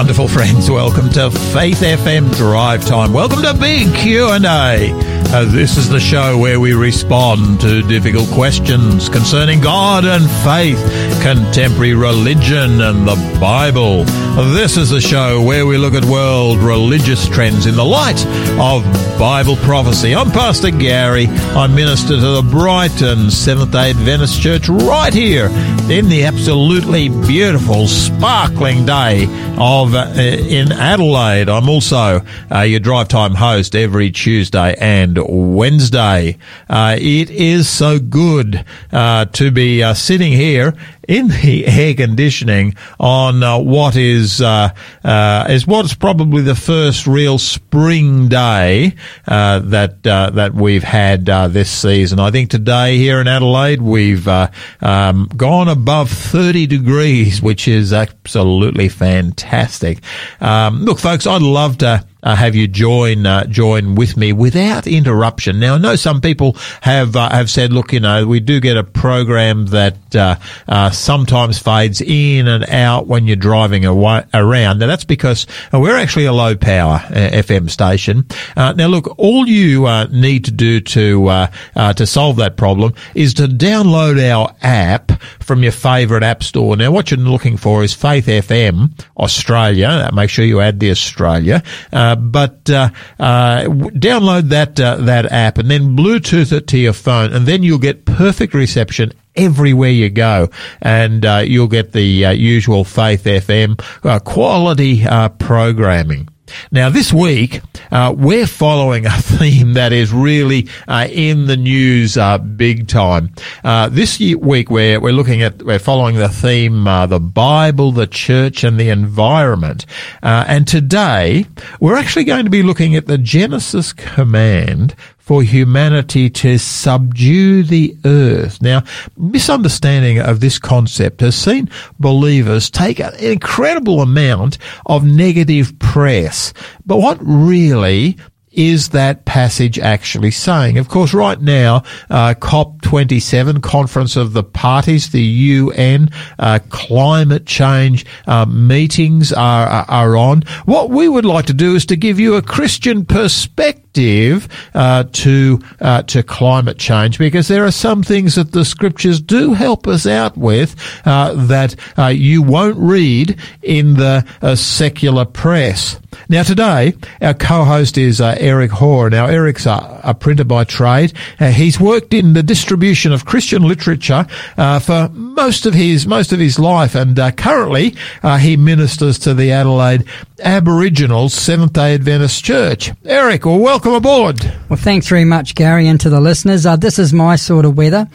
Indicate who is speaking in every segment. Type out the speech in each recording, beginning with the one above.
Speaker 1: wonderful friends. Welcome to Faith FM Drive Time. Welcome to Big Q&A. Uh, this is the show where we respond to difficult questions concerning God and faith, contemporary religion and the Bible. This is the show where we look at world religious trends in the light of Bible prophecy. I'm Pastor Gary. I minister to the Brighton Seventh-day Adventist Church right here in the absolutely beautiful, sparkling day of uh, in Adelaide. I'm also uh, your drive time host every Tuesday and Wednesday. Uh, it is so good uh, to be uh, sitting here in the air conditioning on uh, what is uh, uh, is what's probably the first real spring day uh, that uh, that we've had uh, this season. I think today here in Adelaide we've um, gone above 30 degrees, which is absolutely fantastic. Um, look, folks, I'd love to uh, have you join uh, join with me without interruption. Now, I know some people have uh, have said, look, you know, we do get a program that uh, uh, sometimes fades in and out when you're driving away, around. Now, that's because uh, we're actually a low power FM station. now, look, all you need to do to to solve that problem is to download our app from your favourite app store. Now, what you're looking for is Faith FM Australia. Make sure you add the Australia. Uh, but uh, uh, download that that app and then Bluetooth it to your phone, and then you'll get perfect reception everywhere you go, and uh, you'll get the uh, usual Faith FM uh, quality programming. Now, this week, uh, we're following a theme that is really uh, in the news uh, big time. Uh, this week, we're, we're looking at, we're following the theme, uh, the Bible, the church, and the environment. Uh, and today, we're actually going to be looking at the Genesis command for humanity to subdue the earth. Now, misunderstanding of this concept has seen believers take an incredible amount of negative press. But what really is that passage actually saying? Of course, right now, uh, COP27, Conference of the Parties, the UN, uh, climate change uh, meetings are, are on. What we would like to do is to give you a Christian perspective uh, to uh, to climate change because there are some things that the scriptures do help us out with uh, that you won't read in the secular press. Now, today, our co-host is uh, Eric Hoare. Now, Eric's a, a printer by trade. Uh, he's worked in the distribution of Christian literature uh, for most of his most of his life, and uh, currently uh, he ministers to the Adelaide Aboriginal Seventh Day Adventist Church. Eric, well, welcome aboard.
Speaker 2: Well, thanks very much, Gary, and to the listeners. Uh, this is my sort of weather.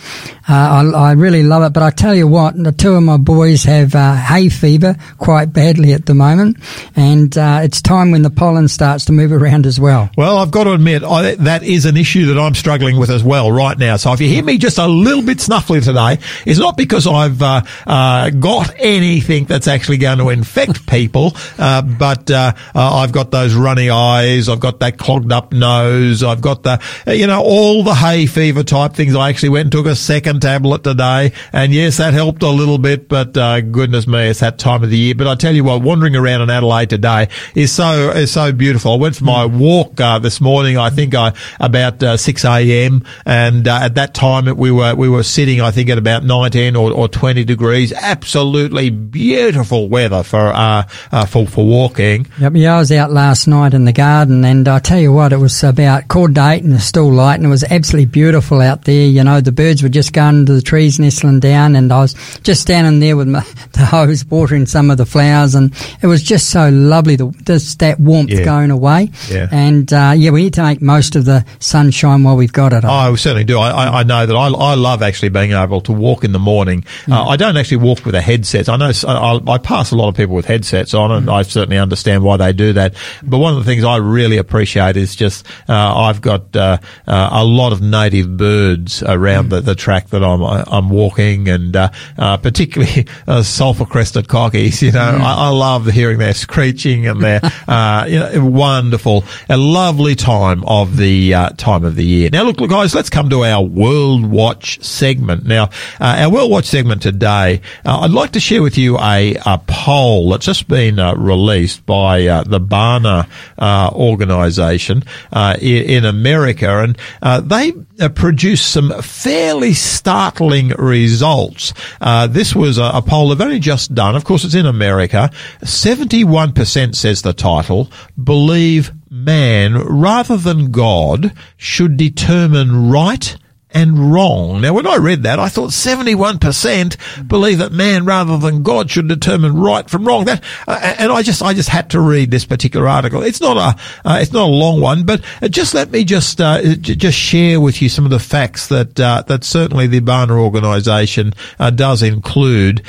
Speaker 2: I, I, really love it, but I tell you what, the two of my boys have hay fever quite badly at the moment, and it's time when the pollen starts to move around as well.
Speaker 1: Well, I've got to admit, I, that is an issue that I'm struggling with as well right now. So if you hear me just a little bit snuffly today, it's not because I've uh, uh, got anything that's actually going to infect people, uh, but uh, uh, I've got those runny eyes, I've got that clogged up nose, I've got the, you know, all the hay fever type things. I actually went and took a second tablet today, and yes, that helped a little bit, but uh, goodness me, it's that time of the year. But I tell you what, wandering around in Adelaide today is so is so beautiful. I went for my walk this morning. I think I about six a.m. and at that time we were we were sitting, I think, at about nineteen or, or 20 degrees. Absolutely beautiful weather for uh, uh, for for walking.
Speaker 2: Yep, yeah, I was out last night in the garden, and I tell you what, it was about quarter to eight, and it's still light, and it was absolutely beautiful out there. You know, the birds were just going to the trees, nestling down, and I was just standing there with my, the hose, watering some of the flowers, and it was just so lovely. The, just that warmth yeah. going away, yeah. and uh, yeah, we need to make most of the sunshine while we've got it.
Speaker 1: Oh, I certainly do. I, I know that I, I love actually being able to walk in the morning uh, I don't actually walk with a headset. I know I, I, pass a lot of people with headsets on, and I certainly understand why they do that. But one of the things I really appreciate is just uh, I've got uh, uh, a lot of native birds around mm. the, the track that I'm I'm walking, and uh, uh, particularly uh, sulphur crested cockies. You know, mm. I, I, love hearing their screeching and their you know wonderful, a lovely time of the time of the year. Now, look, look, guys, let's come to our World Watch segment. Now, our World Watch segment today, I'd like to share with you a, a poll that's just been released by the Barna organisation uh, in, in, America, and uh, they uh, produced some fairly startling results. Uh, this was a, a, poll they've only just done. Of course, it's in America. Seventy-one percent says the title believe man rather than God should determine right and wrong. Now, when I read that, I thought 71% believe that man rather than God should determine right from wrong. That, uh, and I just, I just had to read this particular article. It's not a, uh, it's not a long one, but uh, just let me just, uh, j- just share with you some of the facts that, uh, that certainly the Barna organization uh, does include,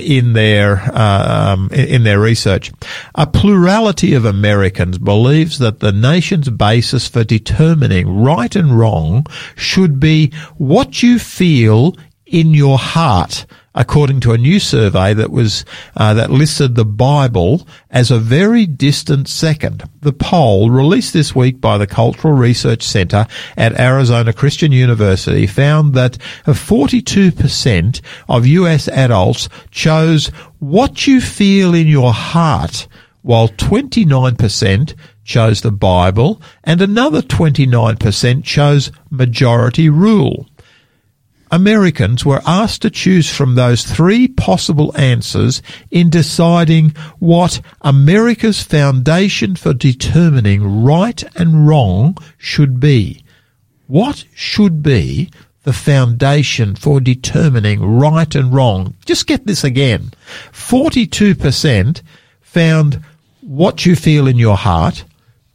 Speaker 1: in their, um, in their research. A plurality of Americans believes that the nation's basis for determining right and wrong should be what you feel in your heart according to a new survey that was uh, that listed the Bible as a very distant second. The poll released this week by the Cultural Research Center at Arizona Christian University found that 42% of US adults chose what you feel in your heart while 29% chose the Bible and another 29% chose majority rule. Americans were asked to choose from those three possible answers in deciding what America's foundation for determining right and wrong should be. What should be the foundation for determining right and wrong? Just get this again. 42% found what you feel in your heart.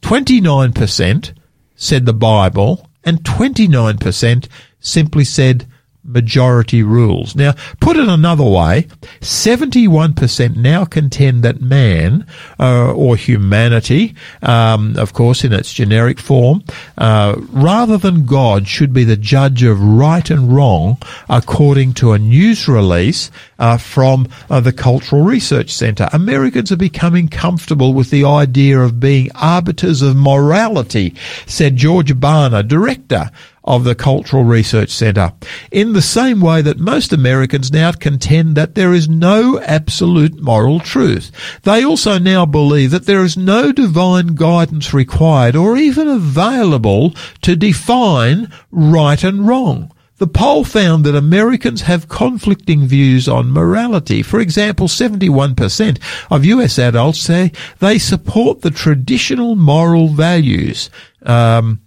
Speaker 1: 29% said the Bible and 29% simply said majority rules. Now, put it another way, 71% now contend that man, uh, or humanity, um, of course in its generic form, uh, rather than God, should be the judge of right and wrong, according to a news release uh, from uh, the Cultural Research Centre. Americans are becoming comfortable with the idea of being arbiters of morality, said George Barna, director of the Cultural Research Centre. In the same way that most Americans now contend that there is no absolute moral truth. They also now believe that there is no divine guidance required or even available to define right and wrong. The poll found that Americans have conflicting views on morality. For example, 71% of US adults say they support the traditional moral values. Um,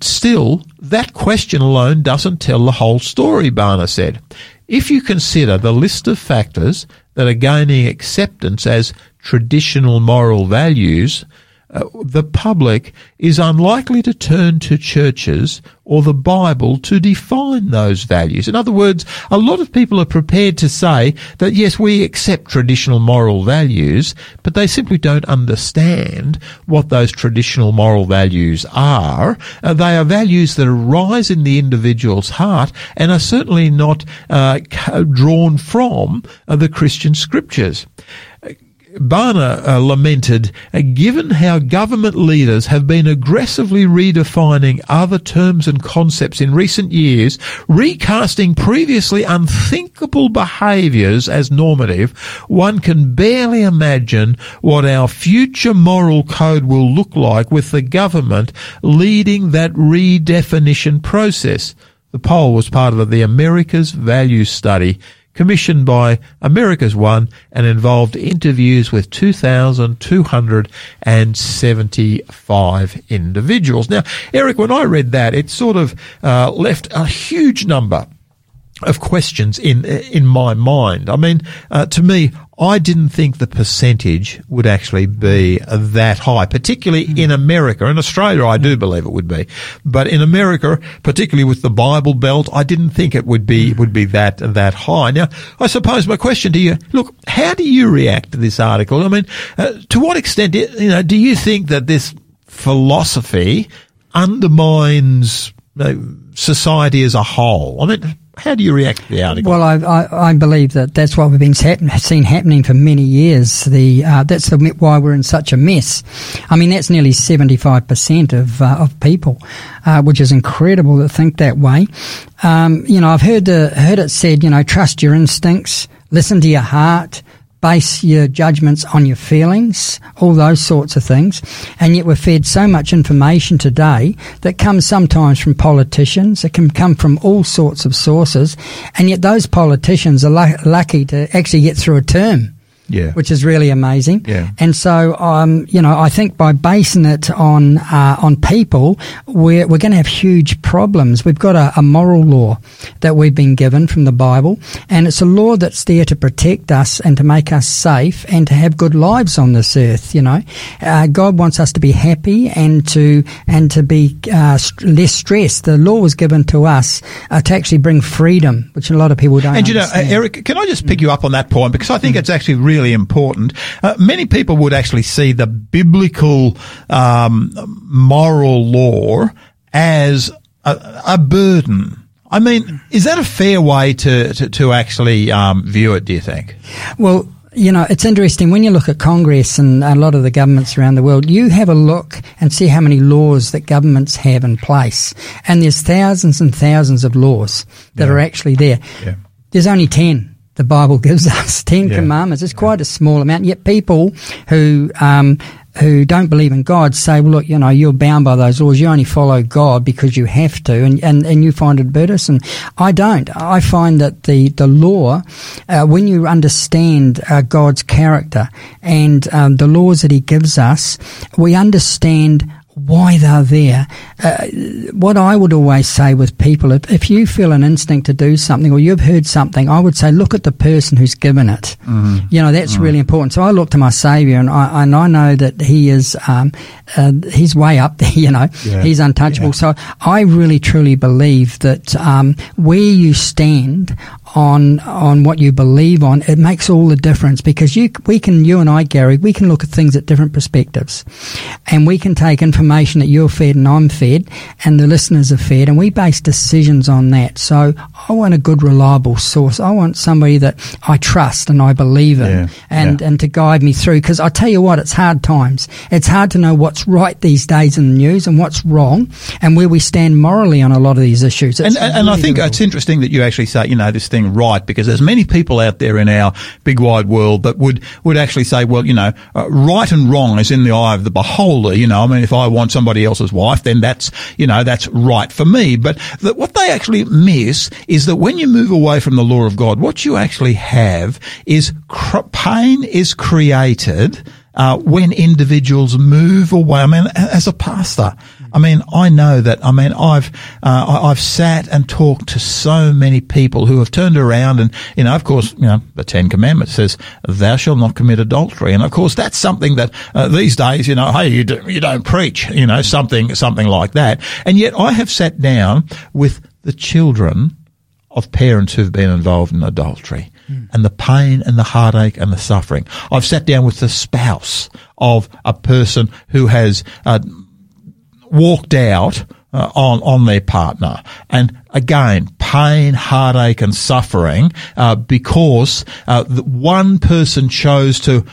Speaker 1: Still, that question alone doesn't tell the whole story, Barna said. If you consider the list of factors that are gaining acceptance as traditional moral values, uh, the public is unlikely to turn to churches or the Bible to define those values. In other words, a lot of people are prepared to say that yes, we accept traditional moral values, but they simply don't understand what those traditional moral values are. Uh, they are values that arise in the individual's heart and are certainly not uh, drawn from uh, the Christian scriptures. Barna uh, lamented, uh, given how government leaders have been aggressively redefining other terms and concepts in recent years, recasting previously unthinkable behaviours as normative, one can barely imagine what our future moral code will look like with the government leading that redefinition process. The poll was part of the America's Values Study commissioned by America's One and involved interviews with 2,275 individuals. Now, Eric, when I read that, it sort of uh, left a huge number of questions in in my mind. I mean, uh, to me, I didn't think the percentage would actually be that high, particularly in America. In Australia, I do believe it would be, but in America, particularly with the Bible Belt, I didn't think it would be would be that that high. Now, I suppose my question to you: Look, how do you react to this article? I mean, uh, to what extent, you know, do you think that this philosophy undermines society as a whole. I mean, how do you react to the article?
Speaker 2: Well, I, I, I believe that that's what we've been seen happening for many years. The uh, that's the, why we're in such a mess. I mean, that's nearly seventy five percent of uh, of people, uh, which is incredible to think that way. Um, you know, I've heard the, heard it said, you know, trust your instincts, listen to your heart, base your judgments on your feelings, all those sorts of things. And yet we're fed so much information today that comes sometimes from politicians, it can come from all sorts of sources, and yet those politicians are lucky to actually get through a term
Speaker 1: yeah.
Speaker 2: which is really amazing.
Speaker 1: Yeah.
Speaker 2: And so, um, you know, I think by basing it on uh, on people, we're we're going to have huge problems. We've got a, a, moral law that we've been given from the Bible, and it's a law that's there to protect us and to make us safe and to have good lives on this earth. You know, uh, God wants us to be happy and to and to be uh, less stressed. The law was given to us uh, to actually bring freedom, which a lot of people don't.
Speaker 1: And you
Speaker 2: understand.
Speaker 1: know, Eric, can I just pick you up on that point because I think mm. it's actually really really important. Uh, many people would actually see the biblical um, moral law as a, a, burden. I mean, is that a fair way to to, to actually um, view it? Do you think?
Speaker 2: Well, you know, it's interesting when you look at Congress and a lot of the governments around the world, you have a look and see how many laws that governments have in place. And there's thousands and thousands of laws that yeah. are actually there.
Speaker 1: Yeah.
Speaker 2: There's only 10 the Bible gives us. Ten yeah. commandments. It's quite a small amount. Yet people who um, who don't believe in God say, well, look, you know, you're bound by those laws. You only follow God because you have to, and, and, and you find it burdensome. I don't. I find that the, the law, uh, when you understand uh, God's character and um, the laws that He gives us, we understand why they're there. Uh, what I would always say with people, if, if you feel an instinct to do something or you've heard something, I would say look at the person who's given it.
Speaker 1: Mm-hmm.
Speaker 2: You know, that's mm-hmm. really important. So I look to my Saviour and I, and I know that He is, um, uh, He's way up there, you know, yeah. He's untouchable. Yeah. So I really truly believe that um, where you stand on on what you believe on, it makes all the difference because you we can you and I, Gary, we can look at things at different perspectives, and we can take information that you're fed and I'm fed, and the listeners are fed, and we base decisions on that. So I want a good, reliable source. I want somebody that I trust and I believe in,
Speaker 1: yeah,
Speaker 2: and
Speaker 1: yeah.
Speaker 2: and to guide me through. Because I tell you what, it's hard times. It's hard to know what's right these days in the news and what's wrong, and where we stand morally on a lot of these issues.
Speaker 1: It's and and, and I think it's interesting that you actually say, you know, this thing right because there's many people out there in our big wide world that would, would actually say, well, you know, uh, right and wrong is in the eye of the beholder. You know, I mean, if I want somebody else's wife, then that's, you know, that's right for me. But what they actually miss is that when you move away from the law of God, what you actually have is cr- pain is created uh, when individuals move away. I mean, as a pastor, I mean, I know that. I mean, I've uh, I've sat and talked to so many people who have turned around, and you know, of course, you know, the Ten Commandments says, "Thou shalt not commit adultery," and of course, that's something that uh, these days, you know, hey, you do, you don't preach, you know, something something like that. And yet, I have sat down with the children of parents who've been involved in adultery mm. and the pain and the heartache and the suffering. I've sat down with the spouse of a person who has uh, walked out uh, on on their partner, and again, pain, heartache, and suffering uh, because uh, one person chose to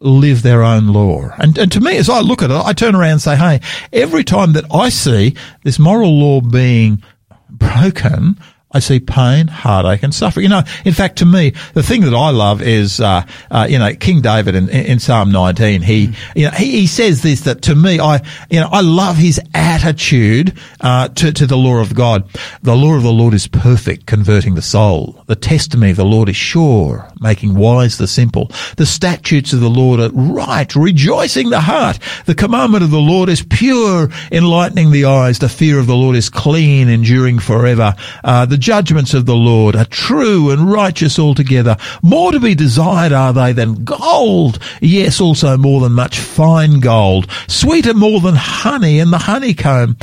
Speaker 1: live their own law. And, and to me, as I look at it, I turn around and say, hey, every time that I see this moral law being broken, I see pain, heartache, and suffering. You know, in fact, to me, the thing that I love is, uh, uh, you know, King David in, in Psalm 19. He, mm. you know, he, he, says this that to me, I, you know, I love his attitude uh, to to the law of God. The law of the Lord is perfect, converting the soul. The testimony of the Lord is sure, making wise the simple. The statutes of the Lord are right, rejoicing the heart. The commandment of the Lord is pure, enlightening the eyes. The fear of the Lord is clean, enduring forever. Uh, the judgments of the Lord are true and righteous altogether. More to be desired are they than gold. Yes, also more than much fine gold. Sweeter more than honey and the honeycomb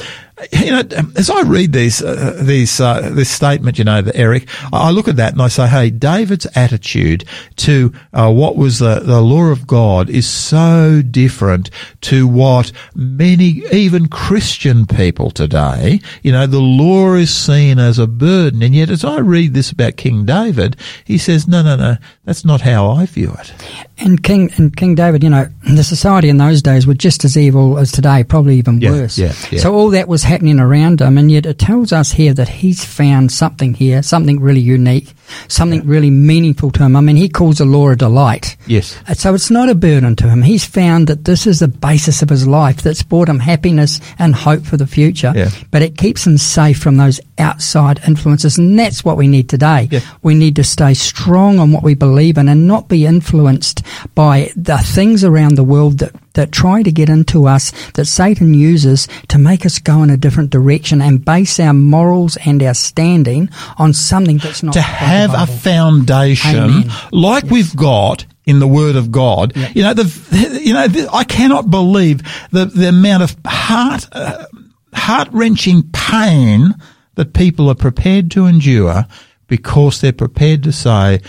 Speaker 1: you know, as I read these, uh, these, uh, this statement, you know, Eric, I look at that and I say, hey, David's attitude to uh, what was the, the law of God is so different to what many, even Christian people today, you know, the law is seen as a burden. And yet, as I read this about King David, he says, no, no, no, that's not how I view it.
Speaker 2: And King and King David, you know, the society in those days were just as evil as today, probably even
Speaker 1: Yeah,
Speaker 2: worse.
Speaker 1: yeah, yeah.
Speaker 2: So all that was happening around him, and yet it tells us here that he's found something here, something really unique, something really meaningful to him. I mean, he calls the law a delight.
Speaker 1: Yes.
Speaker 2: Uh, So it's not a burden to him. He's found that this is the basis of his life that's brought him happiness and hope for the future.
Speaker 1: Yeah.
Speaker 2: But it keeps him safe from those outside influences. And that's what we need today.
Speaker 1: Yeah.
Speaker 2: We need to stay strong on what we believe in and not be influenced by the things around the world that, that try to get into us, that Satan uses to make us go in a different direction and base our morals and our standing on something that's not
Speaker 1: to have a foundation
Speaker 2: Amen.
Speaker 1: like we've got in the Word of God. You know, the you know, the, I cannot believe the the amount of heart uh, heart wrenching pain that people are prepared to endure because they're prepared to say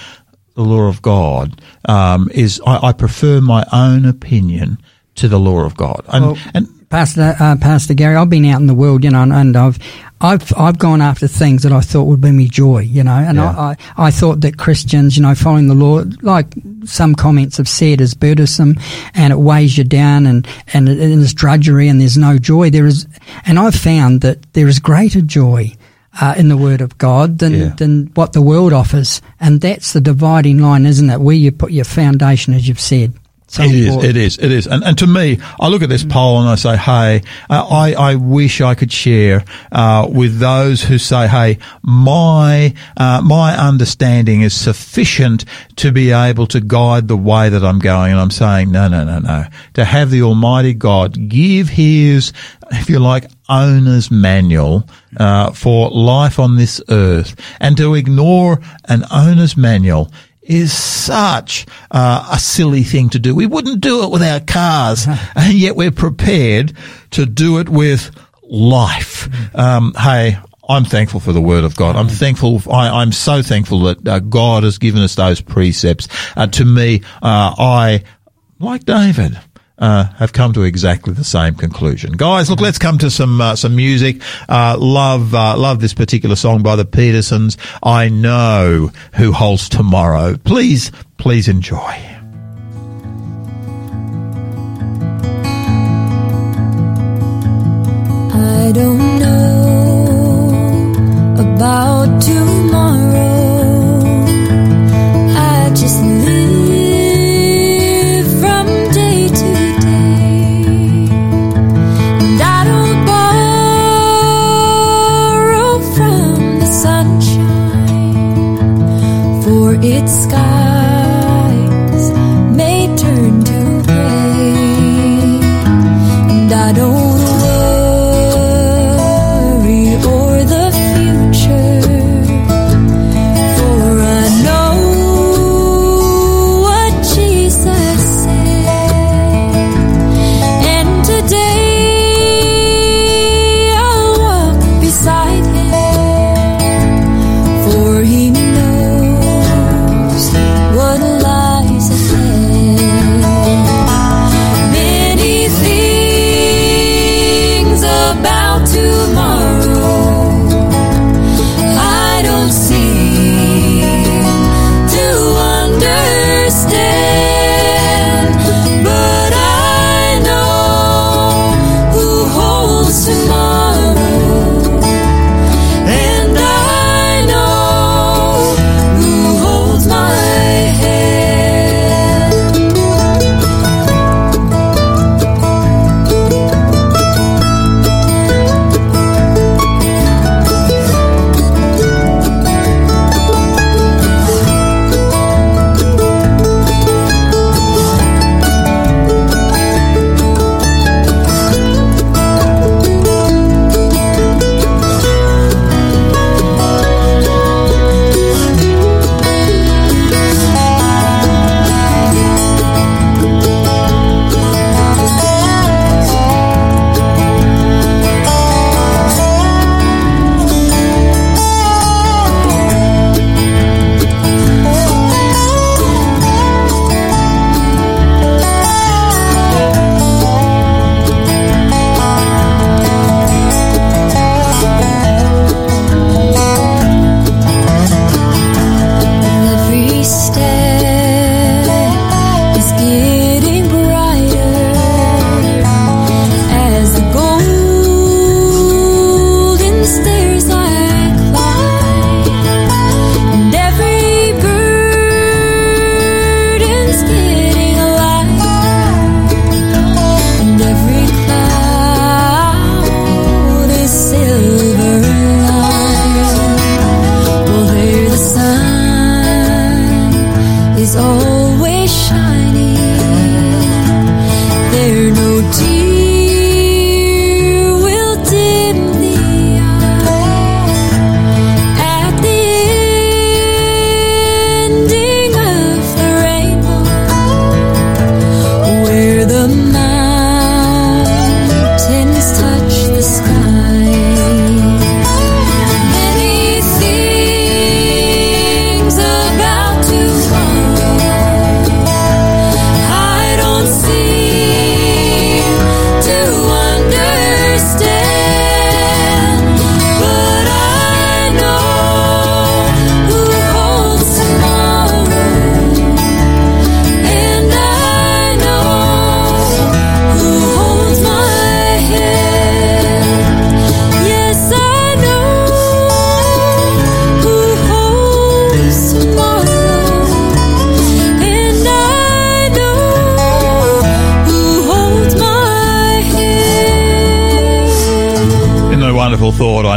Speaker 1: the law of God um, is. I, I prefer my own opinion to the law of God, and
Speaker 2: Well,
Speaker 1: and.
Speaker 2: Pastor, uh, Pastor Gary, I've been out in the world, you know, and, and I've, I've, I've gone after things that I thought would bring me joy, you know, and
Speaker 1: Yeah.
Speaker 2: I, I, I thought that Christians, you know, following the law, like some comments have said, is burdensome and it weighs you down and, and it is drudgery and there's no joy. There is, and I've found that there is greater joy. Uh, in the Word of God than
Speaker 1: Yeah.
Speaker 2: than what the world offers, and that's the dividing line, isn't it? Where you put your foundation, as you've said.
Speaker 1: It is, it is, it is. And, and to me, I look at this poll and I say, hey, uh, I, I wish I could share, uh, with those who say, hey, my, uh, my understanding is sufficient to be able to guide the way that I'm going. And I'm saying, no, no, no, no. To have the Almighty God give his, if you like, owner's manual, uh, for life on this earth and to ignore an owner's manual is such uh, a silly thing to do. We wouldn't do it with our cars, and yet we're prepared to do it with life. Um, hey, I'm thankful for the Word of God. I'm thankful. I, I'm so thankful that uh, God has given us those precepts. Uh, to me, uh, I like David. Uh, have come to exactly the same conclusion, guys. Look, let's come to some uh, some music. Uh, love uh, love this particular song by the Petersons. I know who holds tomorrow. Please, please enjoy.
Speaker 3: I don't know about tomorrow. Its skies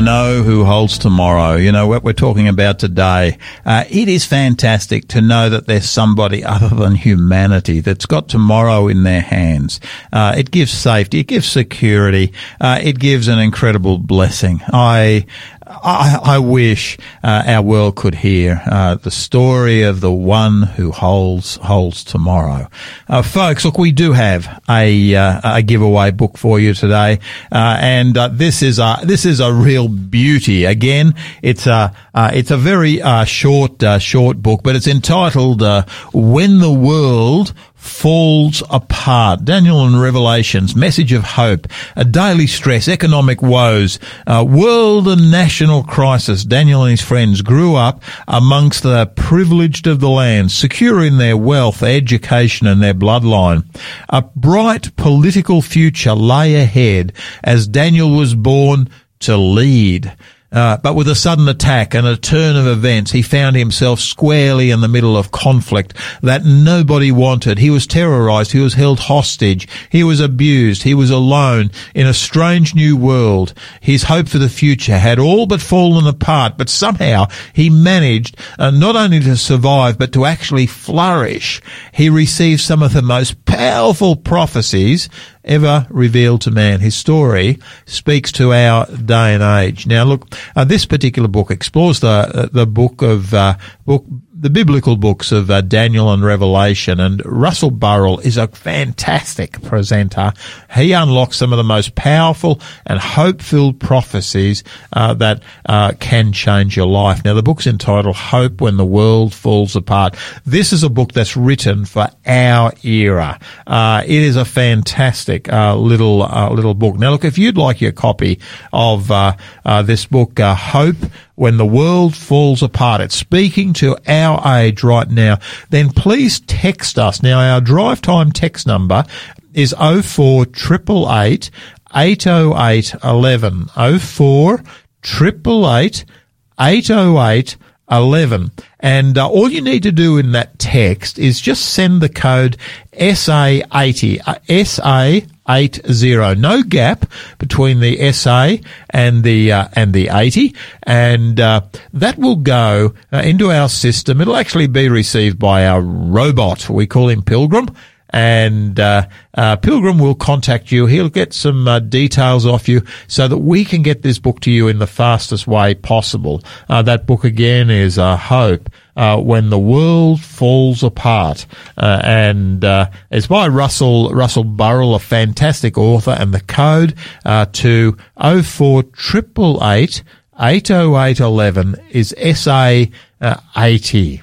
Speaker 3: know who holds tomorrow.
Speaker 1: You know what we're talking about today. Uh, it is fantastic to know that there's somebody other than humanity that's got tomorrow in their hands. Uh, it gives safety, it gives security, uh, it gives an incredible blessing. I I, I wish uh, our world could hear uh, the story of the one who holds holds tomorrow, uh, folks. Look, we do have a uh, a giveaway book for you today, uh, and uh, this is a this is a real beauty. Again, it's a it's a very short short book, but it's entitled "When the World." Falls apart. Daniel and Revelations, message of hope, a daily stress, economic woes, uh, world and national crisis. Daniel and his friends grew up amongst the privileged of the land, secure in their wealth, education and their bloodline. A bright political future lay ahead as Daniel was born to lead. Uh, but with a sudden attack and a turn of events, he found himself squarely in the middle of conflict that nobody wanted. He was terrorized. He was held hostage. He was abused. He was alone in a strange new world. His hope for the future had all but fallen apart, but somehow he managed uh, not only to survive, but to actually flourish. He received some of the most powerful prophecies ever revealed to man. His story speaks to our day and age. Now, look, uh, this particular book explores the uh, the book of uh, book the biblical books of uh, Daniel and Revelation, and Russell Burrill is a fantastic presenter. He unlocks some of the most powerful and hope-filled prophecies uh, that uh, can change your life. Now, the book's entitled "Hope When the World Falls Apart." This is a book that's written for our era. Uh, it is a fantastic uh, little uh, little book. Now, look, if you'd like your copy of this book, "Hope When the World Falls Apart," it's speaking to our age right now. Then please text us. Now, our drive time text number is 04 888 808 11 04 888 808 11. And uh, all you need to do in that text is just send the code SA80, uh, SA80. No gap between the SA and the, uh, and the 80. And, uh, that will go uh, into our system. It'll actually be received by our robot. We call him Pilgrim and uh, uh, Pilgrim will contact you. He'll get some uh, details off you so that we can get this book to you in the fastest way possible. Uh, that book again is uh, Hope. Uh, when the world falls apart, and uh, it's by Russell Russell Burrill, a fantastic author, and the code uh, to oh four triple eight eight oh eight eleven is SA eighty.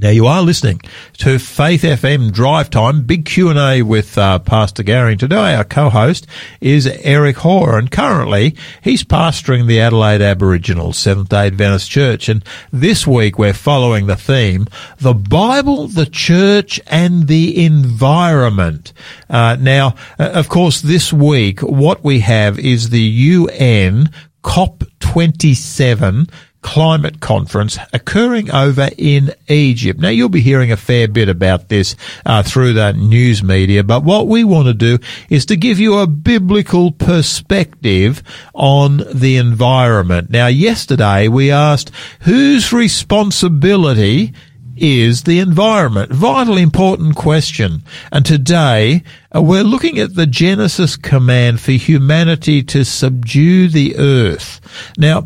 Speaker 1: Now you are listening to Faith FM Drive Time, big Q and A with uh, Pastor Gary. And today our co-host is Eric Hoare, and currently he's pastoring the Adelaide Aboriginal Seventh Day Adventist Church. And this week we're following the theme: the Bible, the Church, and the environment. Uh, now, uh, of course, this week what we have is the UN COP twenty seven climate conference occurring over in Egypt. Now you'll be hearing a fair bit about this uh, through the news media, but what we want to do is to give you a biblical perspective on the environment. Now yesterday we asked whose responsibility is the environment. Vitally important question. And today uh, we're looking at the Genesis command for humanity to subdue the earth. Now,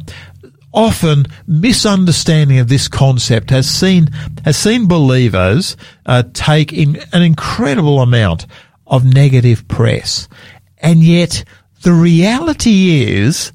Speaker 1: often misunderstanding of this concept has seen has seen believers uh, take in an incredible amount of negative press, and yet the reality is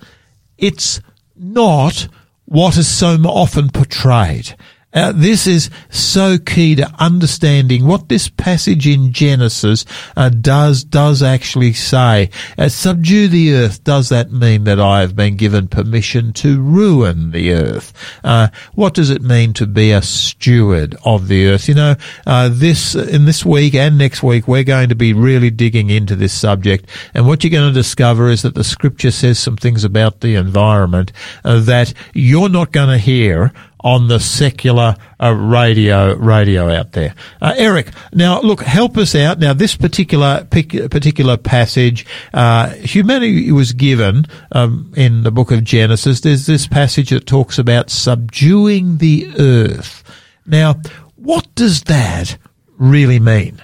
Speaker 1: it's not what is so often portrayed. Uh, this is so key to understanding what this passage in Genesis uh, does does actually say. Uh, subdue the earth. Does that mean that I have been given permission to ruin the earth? Uh, what does it mean to be a steward of the earth? You know, uh, this in this week and next week we're going to be really digging into this subject, and what you're going to discover is that the Scripture says some things about the environment uh, that you're not going to hear on the secular uh, radio radio out there. Uh, Eric, now look, help us out. Now, this particular particular passage, uh, humanity was given um, in the book of Genesis. There's this passage that talks about subduing the earth. Now, what does that really mean?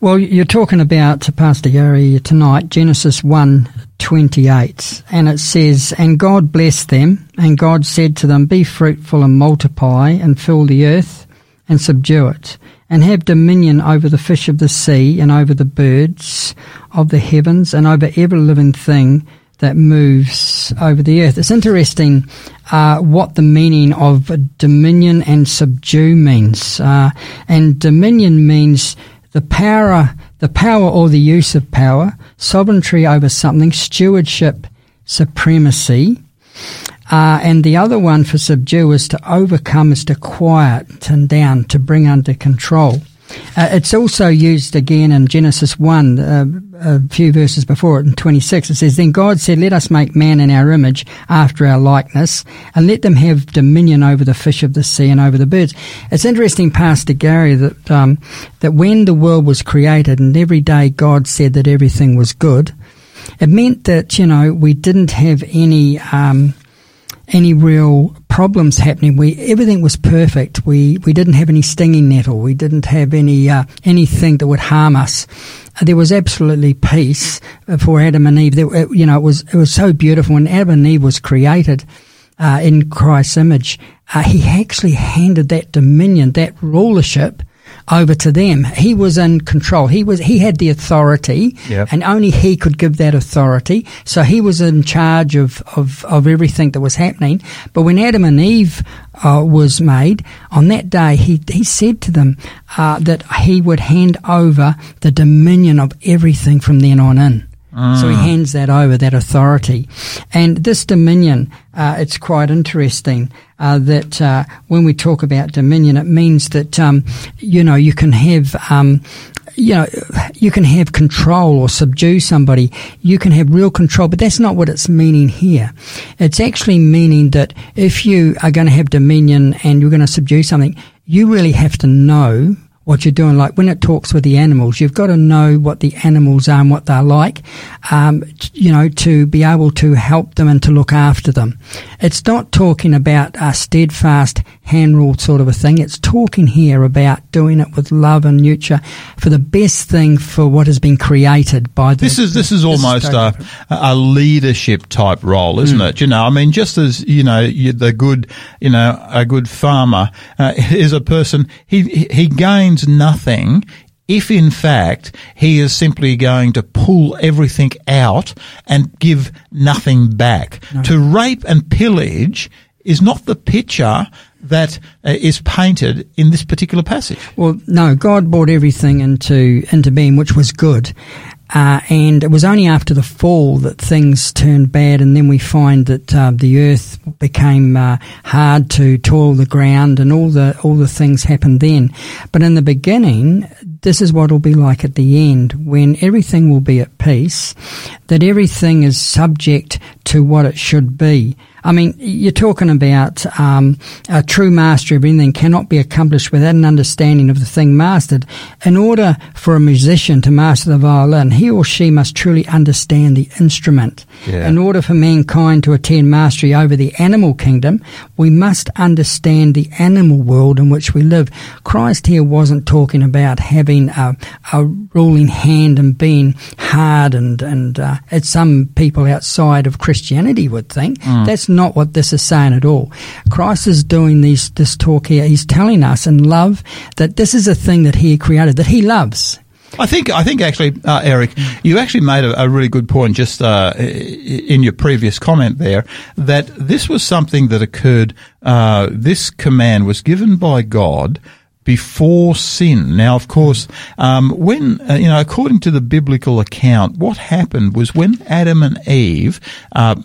Speaker 2: Well, you're talking about, Pastor Gary, tonight, Genesis 1 28, and it says, And God blessed them, and God said to them, Be fruitful and multiply, and fill the earth, and subdue it, and have dominion over the fish of the sea, and over the birds of the heavens, and over every living thing that moves over the earth. It's interesting uh, what the meaning of dominion and subdue means. Uh, and dominion means the power, the power or the use of power, sovereignty over something, stewardship, supremacy. Uh, and the other one for subdue is to overcome, is to quiet and down, to bring under control. Uh, it's also used again in Genesis 1, uh, a few verses before it, in 26. It says, Then God said, Let us make man in our image, after our likeness, and let them have dominion over the fish of the sea and over the birds. It's interesting, Pastor Gary, that, um, that when the world was created and every day God said that everything was good, it meant that, you know, we didn't have any, um, any real problems happening. We everything was perfect. We we didn't have any stinging nettle. We didn't have any uh, anything that would harm us. There was absolutely peace for Adam and Eve. There, you know, it was it was so beautiful when Adam and Eve was created. Uh, in Christ's image, uh, he actually handed that dominion, that rulership, over to them. He was in control. He was he had the authority,
Speaker 1: Yep.
Speaker 2: and only he could give that authority. So he was in charge of of, of everything that was happening. But when Adam and Eve uh, was made on that day, he he said to them uh, that he would hand over the dominion of everything from then on in. So he hands that over, that authority. And this dominion, uh, it's quite interesting uh, that uh, when we talk about dominion, it means that, um, you know, you can have. Um, you know, you can have control or subdue somebody. You can have real control, but that's not what it's meaning here. It's actually meaning that if you are going to have dominion and you're going to subdue something, you really have to know what you're doing. Like when it talks with the animals, you've got to know what the animals are and what they're like, um, you know, to be able to help them and to look after them. It's not talking about a steadfast hand rule sort of a thing. It's talking here about doing it with love and nurture for the best thing for what has been created by the.
Speaker 1: This is this is almost
Speaker 2: totally
Speaker 1: a, a leadership type role, isn't
Speaker 2: Mm.
Speaker 1: it? You know, I mean, just as you know, you, the good, you know, a good farmer uh, is a person. He he gains nothing if, in fact, he is simply going to pull everything out and give nothing back. To rape and pillage is not the picture that uh, is painted in this particular passage.
Speaker 2: Well, no, God brought everything into into being, which was good. Uh, and it was only after the fall that things turned bad, and then we find that uh, the earth became uh, hard to toil the ground, and all the all the things happened then. But in the beginning, this is what it'll be like at the end, when everything will be at peace, that everything is subject to what it should be. I mean, you're talking about um, a true mastery of anything cannot be accomplished without an understanding of the thing mastered. In order for a musician to master the violin, he or she must truly understand the instrument.
Speaker 1: Yeah.
Speaker 2: In order for mankind to attain mastery over the animal kingdom, we must understand the animal world in which we live. Christ here wasn't talking about having a, a ruling hand and being hard and, and uh, as some people outside of Christianity would think. That's not what this is saying at all. Christ is doing these, this talk here. He's telling us in love that this is a thing that he created, that he loves.
Speaker 1: I think I think actually, uh, Eric, you actually made a, a really good point just uh, in your previous comment there that this was something that occurred. Uh, this command was given by God before sin. Now, of course, um, when uh, you know, according to the biblical account, what happened was when Adam and Eve. Uh,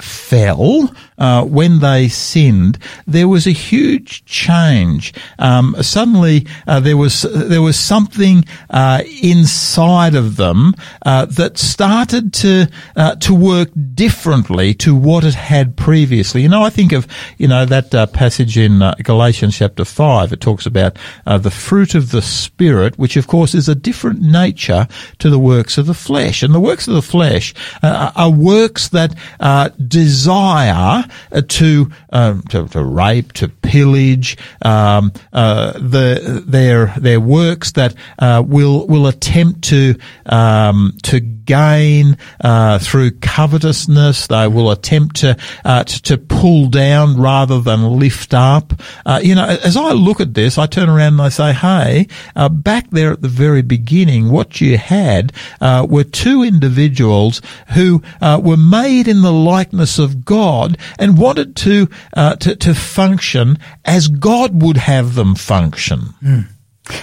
Speaker 1: fell uh, when they sinned, there was a huge change. Um, suddenly, uh, there was there was something uh, inside of them uh, that started to uh, to work differently to what it had previously. You know, I think of you know that passage in Galatians chapter five. It talks about the fruit of the spirit, which of course is a different nature to the works of the flesh, and the works of the flesh are works that uh, desire uh, to, um, to to rape, to pillage. Um, uh, the their their works that uh, will will attempt to um, to gain uh, through covetousness. They will attempt to, uh, to to pull down rather than lift up. Uh, you know, as I look at this, I turn around and I say, "Hey, uh, back there at the very beginning, what you had uh, were two individuals who uh, were made in the likeness of God and wanted to to, to function as God would have them function."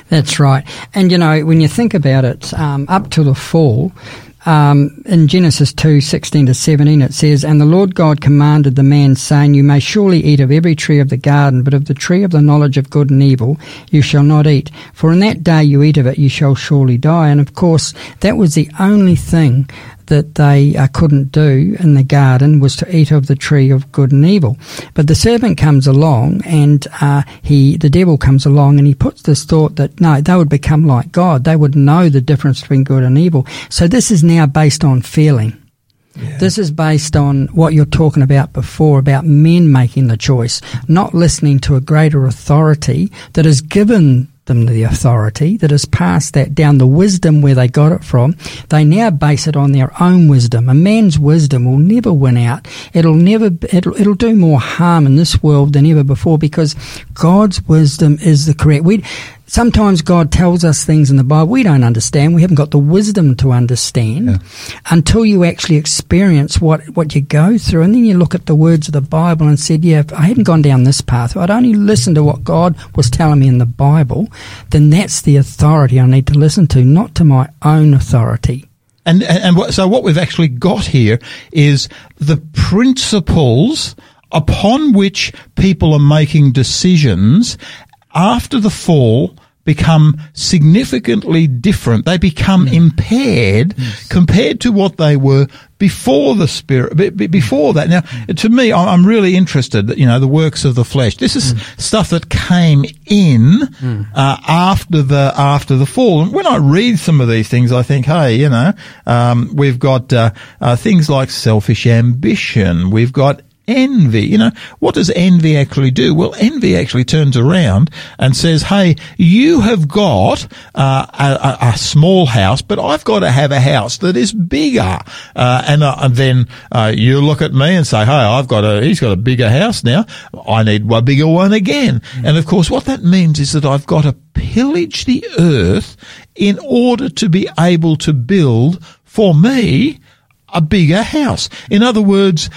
Speaker 2: That's right. And you know, when you think about it, um, up to the fall, um, in Genesis 2, 16 to 17, it says, And the Lord God commanded the man, saying, You may surely eat of every tree of the garden, but of the tree of the knowledge of good and evil you shall not eat. For in that day you eat of it, you shall surely die. And of course, that was the only thing that they uh, couldn't do in the garden was to eat of the tree of good and evil. But the serpent comes along, and uh, he, the devil comes along, and he puts this thought that no, they would become like God. They would know the difference between good and evil. So this is now based on feeling. This is based on what you're talking about before about men making the choice, not listening to a greater authority that has given them the authority, that has passed that down, the wisdom where they got it from. They now base it on their own wisdom. A man's wisdom will never win out. It'll never, it'll, it'll do more harm in this world than ever before because God's wisdom is the correct. We, Sometimes God tells us things in the Bible we don't understand. We haven't got the wisdom to understand until you actually experience what, what you go through. And then you look at the words of the Bible and said, yeah, if I hadn't gone down this path, if I'd only listened to what God was telling me in the Bible, then that's the authority I need to listen to, not to my own authority.
Speaker 1: And, and, and what, so what we've actually got here is the principles upon which people are making decisions after the fall become significantly different. They become impaired compared to what they were before the spirit, be- be- before that. Now, to me, I'm really interested that, you know, the works of the flesh. This is stuff that came in, uh, after the, after the fall. And when I read some of these things, I think, hey, you know, um, we've got, uh, uh, things like selfish ambition. We've got envy. You know, what does envy actually do? Well, envy actually turns around and says, "Hey, you have got uh, a, a, small house, but I've got to have a house that is bigger." Uh, and, uh, and then uh, you look at me and say, "Hey, I've got a he's got a bigger house now. I need a bigger one again." And of course, what that means is that I've got to pillage the earth in order to be able to build for me a bigger house. In other words,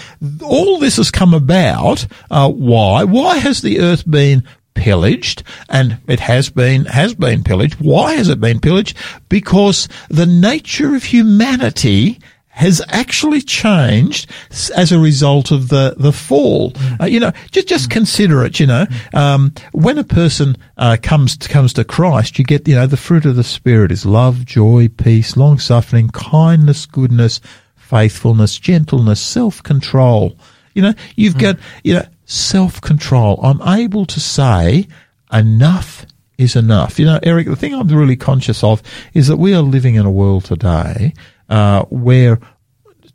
Speaker 1: all this has come about. Uh, why? Why has the earth been pillaged? And it has been has been pillaged. Why has it been pillaged? Because the nature of humanity has actually changed as a result of the the fall. Uh, you know, just just consider it. You know, um, when a person uh, comes to, comes to Christ, you get you know the fruit of the Spirit is love, joy, peace, long suffering, kindness, goodness, faithfulness, gentleness, self control. You know, you've got, you know, self control. I'm able to say enough is enough. You know, Eric, the thing I'm really conscious of is that we are living in a world today uh, where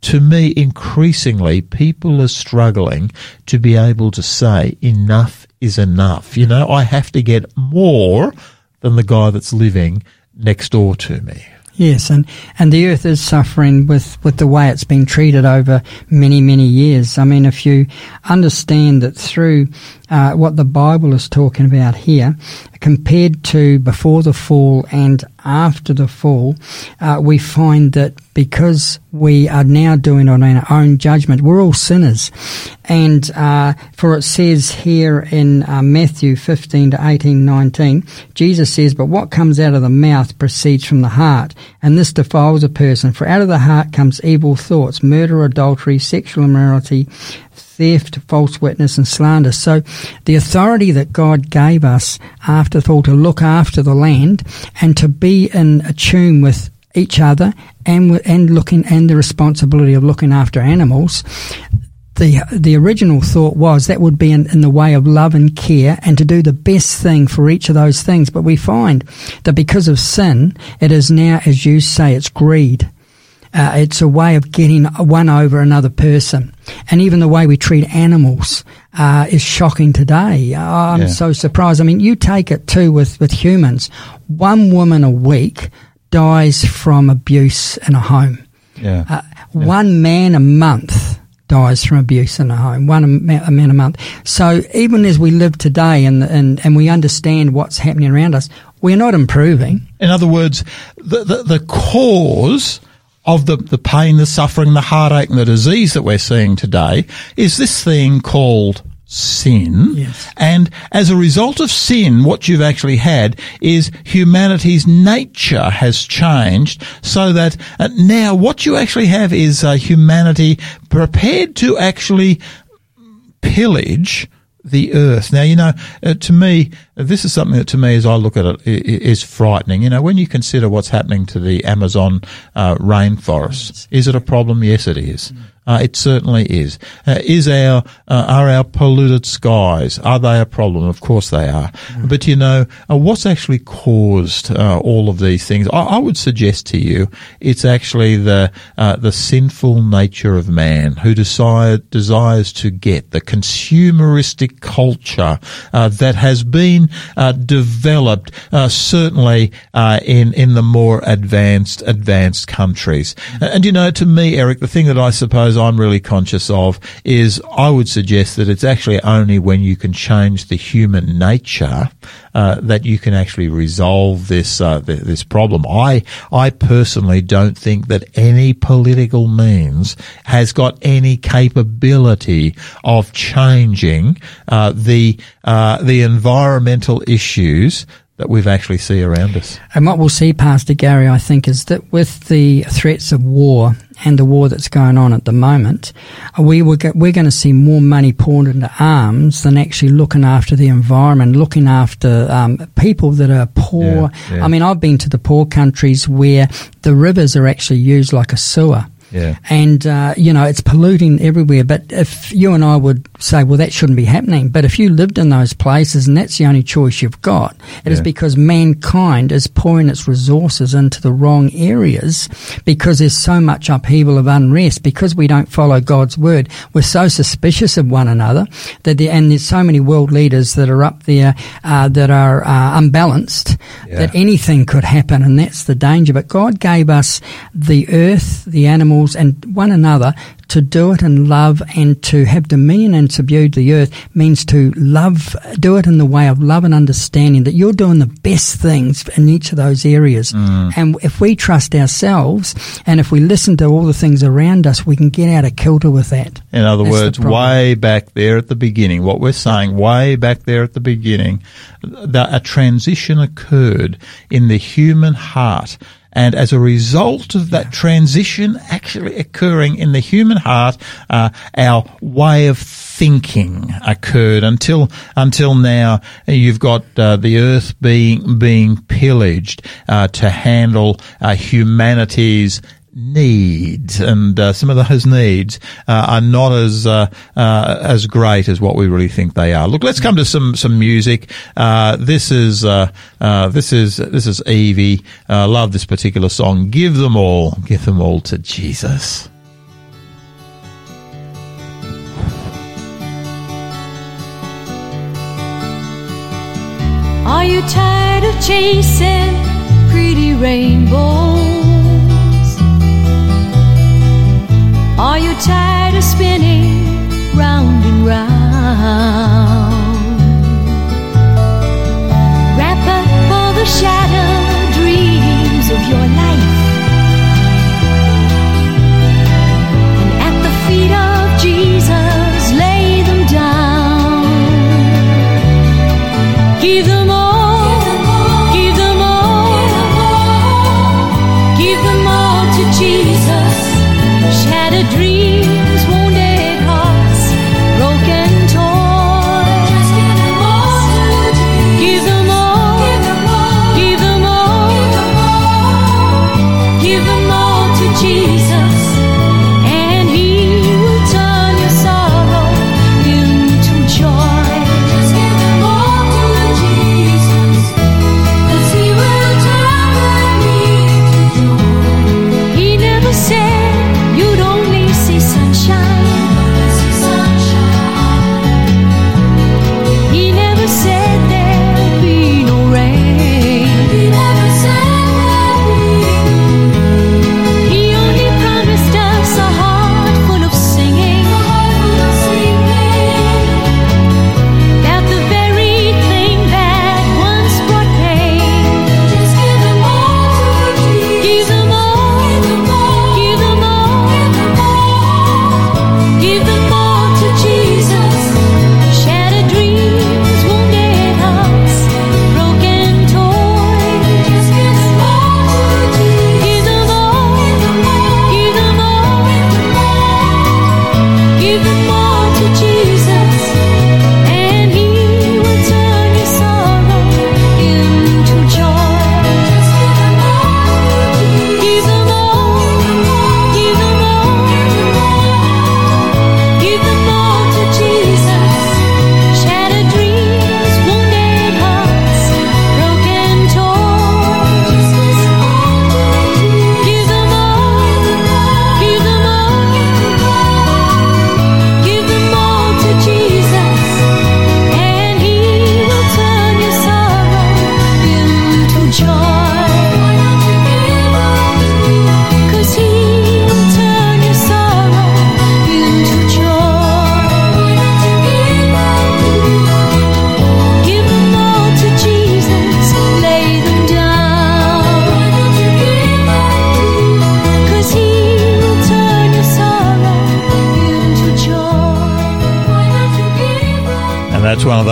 Speaker 1: to me, increasingly, people are struggling to be able to say enough is enough. You know, I have to get more than the guy that's living next door to me.
Speaker 2: Yes, and, and the earth is suffering with, with the way it's been treated over many, many years. I mean, if you understand that through uh, what the Bible is talking about here, compared to before the fall and after the fall, uh, we find that because we are now doing on our own judgment, we're all sinners. And uh, for it says here in uh, Matthew 15 to 18, 19, Jesus says, But what comes out of the mouth proceeds from the heart, and this defiles a person. For out of the heart comes evil thoughts, murder, adultery, sexual immorality, theft, false witness, and slander. So the authority that God gave us after fall to look after the land and to be in tune with each other and and looking and the responsibility of looking after animals. The, the original thought was that would be in, in the way of love and care and to do the best thing for each of those things. But we find that because of sin, it is now, as you say, it's greed. Uh, it's a way of getting one over another person. And even the way we treat animals uh, is shocking today. Uh, I'm
Speaker 1: Yeah.
Speaker 2: so surprised. I mean, you take it too with, with humans. One woman a week dies from abuse in a home.
Speaker 1: Yeah.
Speaker 2: Uh, One man a month dies from abuse in a home. One a ma- a man a month. So even as we live today and, and, and we understand what's happening around us, we're not improving.
Speaker 1: In other words, the, the, the cause of the, the pain, the suffering, the heartache, and the disease that we're seeing today is this thing called sin.
Speaker 2: Yes.
Speaker 1: And as a result of sin, what you've actually had is humanity's nature has changed so that uh, now what you actually have is uh, humanity prepared to actually pillage the earth. Now, you know, uh, to me, uh, this is something that to me, as I look at it, is frightening. You know, when you consider what's happening to the Amazon uh, rainforests, is it a problem? Yes, it is. Uh, it certainly is. Uh, is our uh, are our polluted skies? Are they a problem? Of course they are. But you know, uh, what's actually caused uh, all of these things? I, I would suggest to you, it's actually the uh, the sinful nature of man who desire desires to get the consumeristic culture uh, that has been uh, developed uh, certainly uh, in in the more advanced advanced countries. And you know, to me, Eric, the thing that I suppose I'm really conscious of is I would suggest that it's actually only when you can change the human nature uh, that you can actually resolve this uh, th- this problem. I I personally don't think that any political means has got any capability of changing uh, the uh, the environmental issues that we've actually see around us.
Speaker 2: And what we'll see, Pastor Gary, I think, is that with the threats of war and the war that's going on at the moment, we will get, we're going to see more money poured into arms than actually looking after the environment, looking after um, people that are poor.
Speaker 1: Yeah, yeah.
Speaker 2: I mean, I've been to the poor countries where the rivers are actually used like a sewer.
Speaker 1: Yeah.
Speaker 2: And, uh, you know, it's polluting everywhere. But if you and I would say, well, that shouldn't be happening. But if you lived in those places and that's the only choice you've got, it is
Speaker 1: Yeah.
Speaker 2: because mankind is pouring its resources into the wrong areas because there's so much upheaval of unrest because we don't follow God's word. We're so suspicious of one another that the, and there's so many world leaders that are up there, uh, that are, uh, unbalanced
Speaker 1: Yeah.
Speaker 2: that anything could happen, and that's the danger. But God gave us the earth, the animals, and one another to do it in love and to have dominion and subdue the earth means to love, do it in the way of love and understanding that you're doing the best things in each of those areas. Mm. And if we trust ourselves and if we listen to all the things around us, we can get out of kilter with that.
Speaker 1: In other
Speaker 2: That's
Speaker 1: words, way back there at the beginning, what we're saying, way back there at the beginning, that a transition occurred in the human heart. And as a result of that transition actually occurring in the human heart, uh, our way of thinking occurred until until now. You've got uh, the earth being being pillaged uh, to handle uh, humanity's needs, and uh, some of those needs uh, are not as uh, uh, as great as what we really think they are. Look, let's come to some some music. Uh, this is uh, this is this is Evie. Uh, love this particular song. Give them all, give them all to Jesus.
Speaker 3: Are you tired of chasing pretty rainbows? Are you tired of spinning round and round? Wrap up all the shattered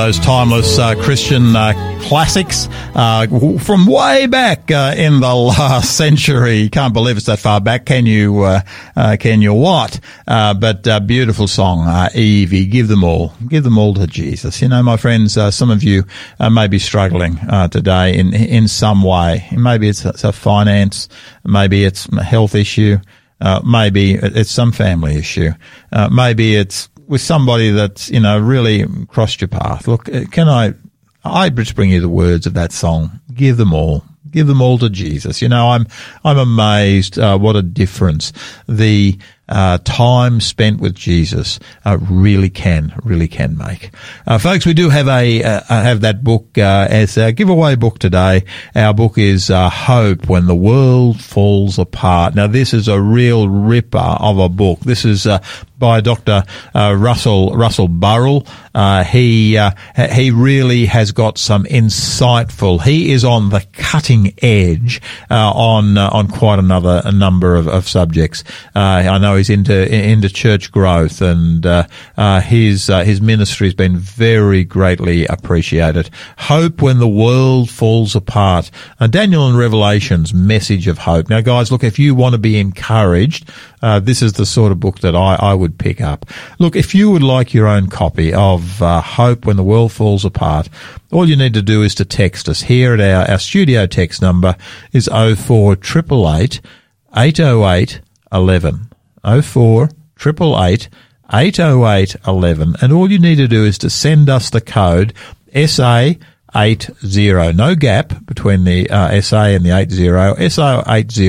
Speaker 1: those timeless uh, Christian uh, classics uh, from way back uh, in the last century. Can't believe it's that far back. Can you? Uh, uh, can you? What? But beautiful song, Evie. Give them all. Give them all to Jesus. You know, my friends. Some of you may be struggling today in in some way. Maybe it's it's a finance. Maybe it's a health issue. Uh, maybe it's some family issue. Uh, maybe it's with somebody that's, you know, really crossed your path. Look, uh, can I, I just bring you the words of that song. Give them all. Give them all to Jesus. You know, I'm, I'm amazed, uh, what a difference the, uh, time spent with Jesus uh, really can, really can make. Uh, folks, we do have a uh, have that book uh, as a giveaway book today. Our book is uh, Hope When the World Falls Apart. Now, this is a real ripper of a book. This is uh, by Dr. Uh, Russell Russell Burrill. Uh, he uh, he really has got some insightful. He is on the cutting edge uh, on uh, on quite another number of, of subjects. Uh, I know into into church growth, and uh, uh, his uh, his ministry has been very greatly appreciated. Hope when the world falls apart. Uh, Daniel and Revelation's message of hope. Now, guys, look, if you want to be encouraged, uh, this is the sort of book that I, I would pick up. Look, if you would like your own copy of uh, Hope When the World Falls Apart, all you need to do is to text us here at our, our studio text number is 0488 808 11. 04 888 808 11. And all you need to do is to send us the code SA 80. No gap between the uh, SA and the 80, SA 80,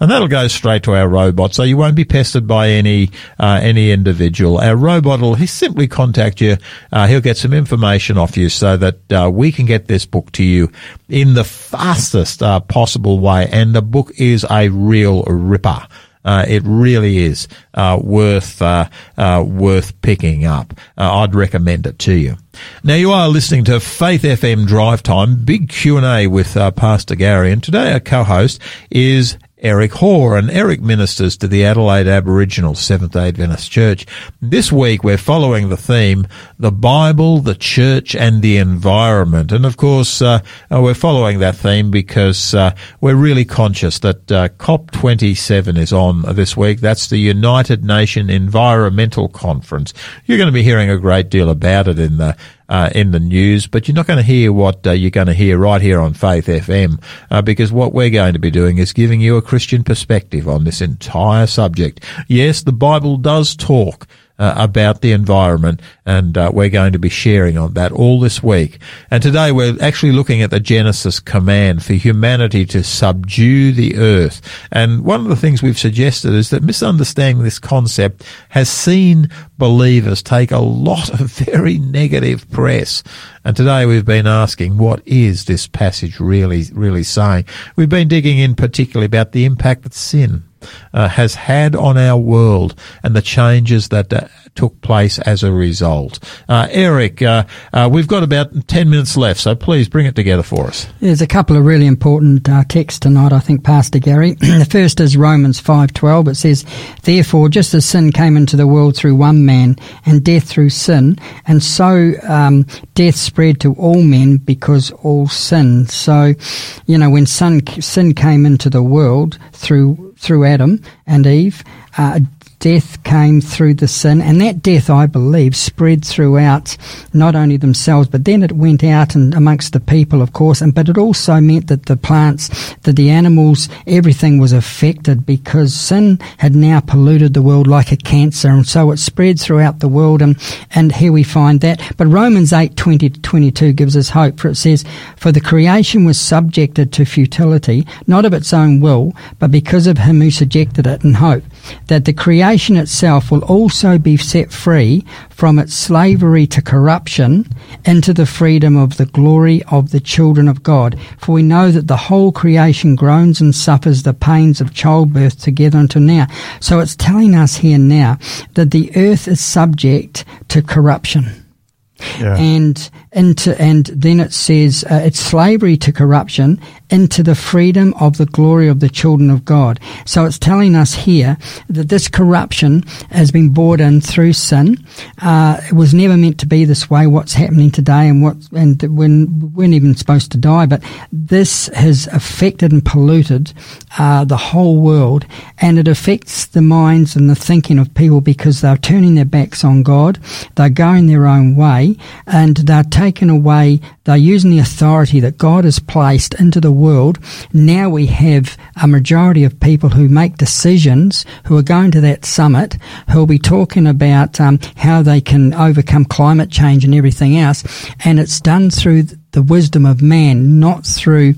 Speaker 1: and that'll go straight to our robot. So you won't be pestered by any uh, any individual. Our robot will he simply contact you. Uh, he'll get some information off you so that uh, we can get this book to you in the fastest uh, possible way. And the book is a real ripper. Uh, it really is uh, worth uh, uh worth picking up. Uh, I'd recommend it to you. Now you are listening to Faith FM Drive Time, big Q and A with Pastor Gary, and today our co-host is Eric Hoare, and Eric ministers to the Adelaide Aboriginal Seventh-day Adventist Church. This week we're following the theme, the Bible, the Church and the Environment. And of course, uh, we're following that theme because uh, we're really conscious that uh, COP27 is on this week. That's the United Nations Environmental Conference. You're going to be hearing a great deal about it in the uh, in the news, but you're not going to hear what uh, you're going to hear right here on Faith FM, uh, because what we're going to be doing is giving you a Christian perspective on this entire subject. Yes, the Bible does talk uh, about the environment, and uh, we're going to be sharing on that all this week. And today we're actually looking at the Genesis command for humanity to subdue the earth. And one of the things we've suggested is that misunderstanding this concept has seen believers take a lot of very negative press. And today we've been asking, what is this passage really, really saying? We've been digging in particularly about the impact that sin uh, has had on our world and the changes that uh, took place as a result. Uh, Eric, uh, uh, we've got about 10 minutes left, so please bring it together for us.
Speaker 2: There's a couple of really important uh, texts tonight, I think, Pastor Gary. the first is Romans 5.12. It says, Therefore, just as sin came into the world through one man, and death through sin, and so um, death spread to all men because all sinned. So, you know, when sin, sin came into the world through through Adam and Eve, uh, came through the sin, and that death, I believe, spread throughout not only themselves, but then it went out and amongst the people, of course, and but it also meant that the plants, that the animals, everything was affected because sin had now polluted the world like a cancer, and so it spread throughout the world, and and here we find that. But Romans eight twenty to twenty two gives us hope, for it says, "For the creation was subjected to futility, not of its own will, but because of him who subjected it, in hope that the creation." itself will also be set free from its slavery to corruption into the freedom of the glory of the children of God. For we know that the whole creation groans and suffers the pains of childbirth together until now. So it's telling us here now that the earth is subject to corruption.
Speaker 1: Yeah.
Speaker 2: And into and then it says uh, it's slavery to corruption into the freedom of the glory of the children of God. So it's telling us here that this corruption has been brought in through sin. Uh, it was never meant to be this way. What's happening today and what and when we weren't even supposed to die, but this has affected and polluted uh, the whole world, and it affects the minds and the thinking of people because they're turning their backs on God. They're going their own way, and they're taken away. They're using the authority that God has placed into the world. Now we have a majority of people who make decisions, who are going to that summit, who will be talking about um, how they can overcome climate change and everything else. And it's done through the wisdom of man, not through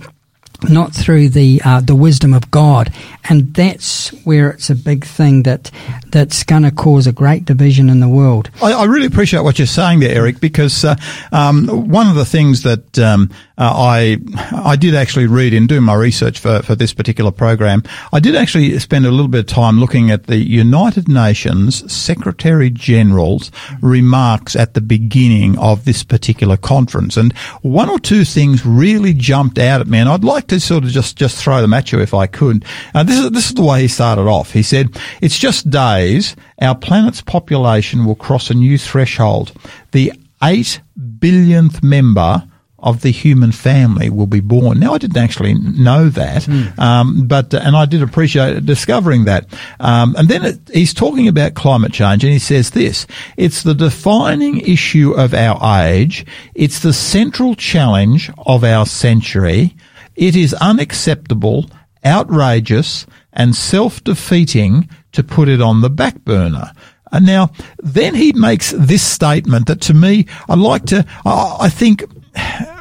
Speaker 2: not through the uh, the wisdom of God, and that's where it's a big thing that that's going to cause a great division in the world.
Speaker 4: I, I, really appreciate what you're saying there, Eric, because uh, um, one of the things that um, uh, I I did actually read in doing my research for, for this particular program, I did actually spend a little bit of time looking at the United Nations Secretary General's remarks at the beginning of this particular conference, and one or two things really jumped out at me, and I'd like to sort of just just throw them at you if I could. Uh, this is this is the way he started off. He said, "It's just days. Our planet's population will cross a new threshold. The eight billionth member." Of the human family will be born. Now, I didn't actually know that, mm. um, but and I did appreciate discovering that. Um, and then it, he's talking about climate change, and he says this: it's the defining issue of our age. It's the central challenge of our century. It is unacceptable
Speaker 1: outrageous, and self-defeating to put it on the back burner. And now, then he makes this statement that to me, I'd like to, I I think,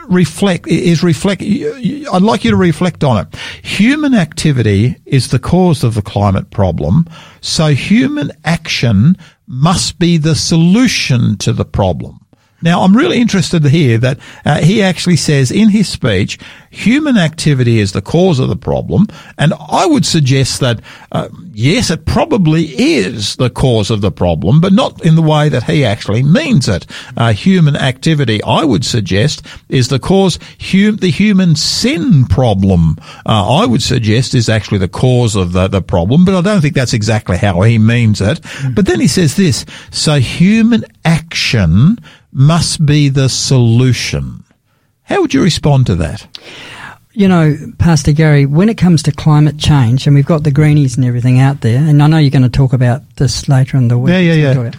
Speaker 1: reflect is reflect. I'd like you to reflect on it. Human activity is the cause of the climate problem, so human action must be the solution to the problem. Now, I'm really interested to hear that uh, he actually says in his speech, human activity is the cause of the problem. And I would suggest that, uh, yes, it probably is the cause of the problem, but not in the way that he actually means it. Uh, human activity, I would suggest, is the cause, hum- the human sin problem, uh, I would suggest is actually the cause of the, the problem, but I don't think that's exactly how he means it. But then he says this, so human action must be the solution. How would you respond to that?
Speaker 2: You know, Pastor Gary, when it comes to climate change, and we've got the greenies and everything out there, and I know you're going to talk about this later in the week.
Speaker 1: Yeah, yeah, yeah.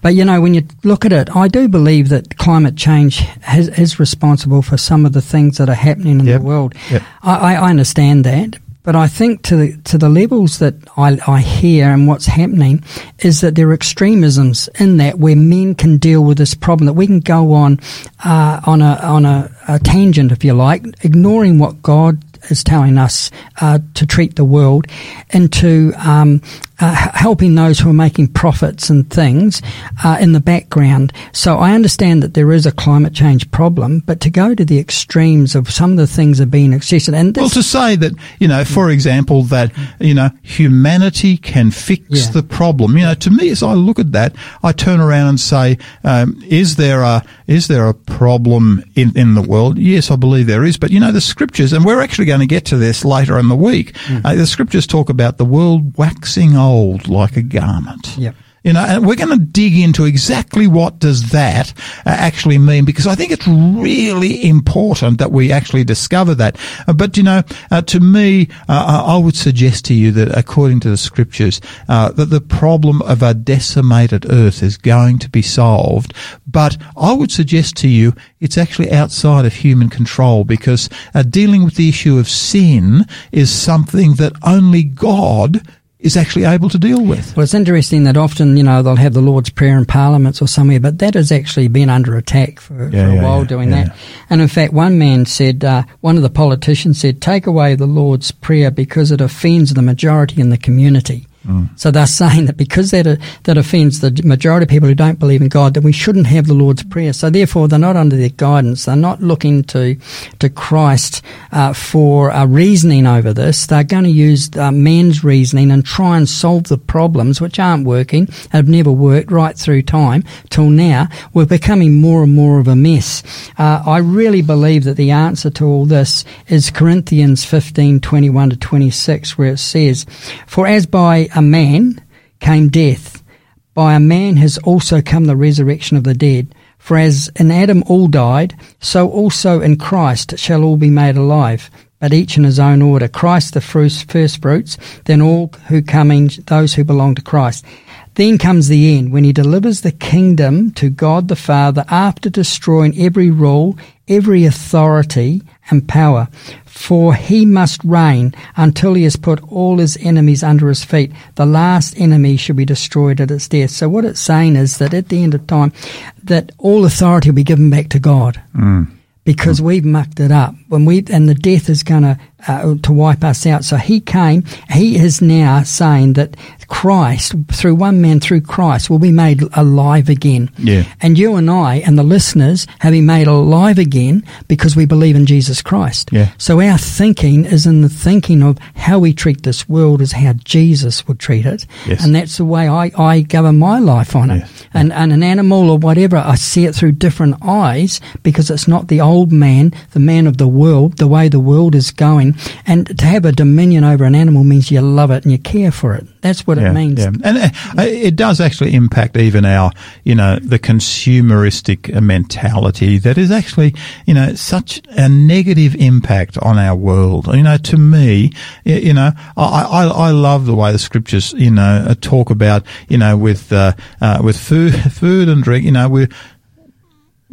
Speaker 2: But you know, when you look at it, I do believe that climate change has, is responsible for some of the things that are happening in
Speaker 1: Yep.
Speaker 2: the world.
Speaker 1: Yep.
Speaker 2: I, I I understand that, but I think to the to the levels that I, I hear and what's happening is that there are extremisms in that where men can deal with this problem that we can go on uh, on a on a, a tangent, if you like, ignoring what God is telling us uh, to treat the world into um, uh, helping those who are making profits and things uh, in the background. So I understand that there is a climate change problem, but to go to the extremes of some of the things that are being excessive, and
Speaker 1: Well, to say that, you know, for example, that, you know, humanity can fix
Speaker 2: Yeah.
Speaker 1: the problem. You know, to me, as I look at that, I turn around and say, um, is there a, is there a problem in, in the world? Yes, I believe there is. But, you know, the scriptures, and we're actually going to get to this later in the week, uh, the scriptures talk about the world waxing old like a garment.
Speaker 2: Yep.
Speaker 1: You know, and we're going to dig into exactly what does that uh, actually mean because I think it's really important that we actually discover that. Uh, but you know, uh, to me, uh, I I would suggest to you that according to the scriptures, uh, that the problem of a decimated earth is going to be solved. But I would suggest to you it's actually outside of human control because uh, dealing with the issue of sin is something that only God is actually able to deal with.
Speaker 2: Well, it's interesting that often, you know, they'll have the Lord's Prayer in parliaments or somewhere, but that has actually been under attack for,
Speaker 1: Yeah,
Speaker 2: for a
Speaker 1: yeah,
Speaker 2: while
Speaker 1: yeah,
Speaker 2: doing that. And in fact, one man said, uh, one of the politicians said, take away the Lord's Prayer because it offends the majority in the community.
Speaker 1: Mm.
Speaker 2: So they're saying that because that, that offends the majority of people who don't believe in God, that we shouldn't have the Lord's Prayer. So therefore, they're not under their guidance. They're not looking to to Christ uh, for uh, reasoning over this. They're going to use uh, man's reasoning and try and solve the problems which aren't working, have never worked right through time till now. We're becoming more and more of a mess. Uh, I really believe that the answer to all this is Corinthians 15, 21 to 26, where it says, For as by a man came death, by a man has also come the resurrection of the dead. For as in Adam all died, so also in Christ shall all be made alive, but each in his own order. Christ the first, fruits, then all who come in, those who belong to Christ. Then comes the end, when he delivers the kingdom to God the Father after destroying every rule, every authority and power. For he must reign until he has put all his enemies under his feet. The last enemy shall be destroyed at its death. So what it's saying is that at the end of time, that all authority will be given back to God. Mm. Because we've mucked it up when we and the death is going to uh, to wipe us out. So he came. He is now saying that Christ, through one man, through Christ, will be made alive again.
Speaker 1: Yeah.
Speaker 2: And you and I and the listeners have been made alive again because we believe in Jesus Christ.
Speaker 1: Yeah.
Speaker 2: So our thinking is in the thinking of how we treat this world is how Jesus would treat it.
Speaker 1: Yes.
Speaker 2: And that's the way I, I govern my life on it.
Speaker 1: Yes.
Speaker 2: And, and an animal or whatever, I see it through different eyes because it's not the old man, the man of the world, the way the world is going. And to have a dominion over an animal means you love it and you care for it. That's what it means.
Speaker 1: Yeah. And uh, it does actually impact even our, you know, the consumeristic mentality that is actually, you know, such a negative impact on our world. You know, to me, you know, I, I, I love the way the scriptures, you know, uh, talk about, you know, with, uh, uh, with food, food and drink, you know, we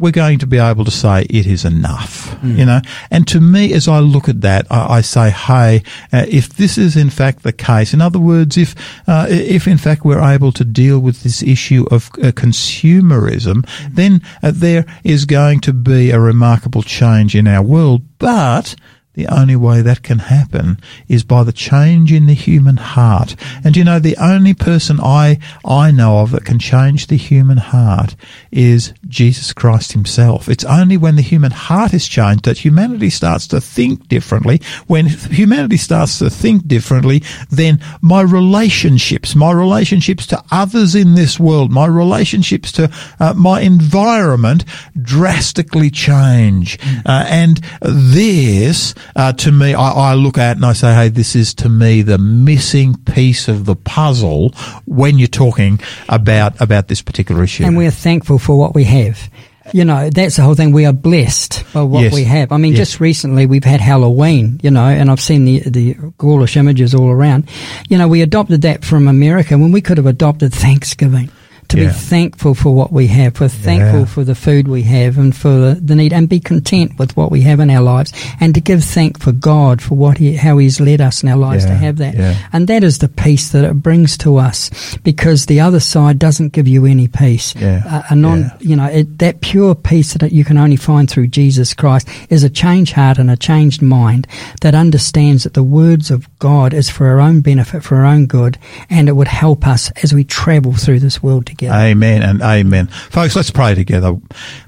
Speaker 1: we're going to be able to say it is enough, you know. And to me, as I look at that, I, I say, hey, uh, if this is in fact the case, in other words, if uh, if in fact we're able to deal with this issue of uh, consumerism, then uh, there is going to be a remarkable change in our world. But the only way that can happen is by the change in the human heart. And you know, the only person I, I know of that can change the human heart is Jesus Christ himself. It's only when the human heart is changed that humanity starts to think differently. When humanity starts to think differently, then my relationships, my relationships to others in this world, my relationships to uh, my environment drastically change. Uh, and this, uh, to me, I, I look at and I say, hey, this is to me the missing piece of the puzzle when you're talking about, about this particular issue.
Speaker 2: and we're thankful for what we have. You know, that's the whole thing. We are blessed by what
Speaker 1: Yes.
Speaker 2: we have. I mean,
Speaker 1: Yes.
Speaker 2: just recently we've had Halloween, you know, and I've seen the, the ghoulish images all around. You know, we adopted that from America when we could have adopted Thanksgiving. To
Speaker 1: Yeah.
Speaker 2: be thankful for what we have, we're thankful
Speaker 1: Yeah.
Speaker 2: for the food we have and for the, the need, and be content with what we have in our lives, and to give thank for God for what He, how He's led us in our lives to have that.
Speaker 1: yeah.
Speaker 2: And that is the peace that it brings to us because the other side doesn't give you any peace.
Speaker 1: Yeah,
Speaker 2: A, non,
Speaker 1: yeah.
Speaker 2: you know, it, that pure peace that you can only find through Jesus Christ is a changed heart and a changed mind that understands that the words of God is for our own benefit, for our own good, and it would help us as we travel through this world together.
Speaker 1: Amen and amen. Folks, let's pray together.